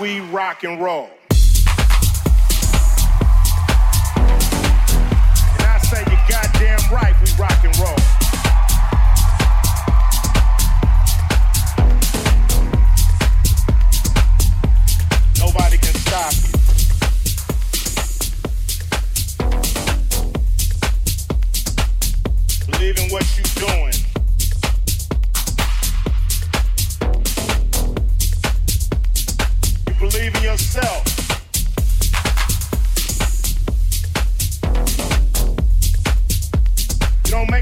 we rock and roll.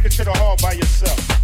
it to the hall by yourself.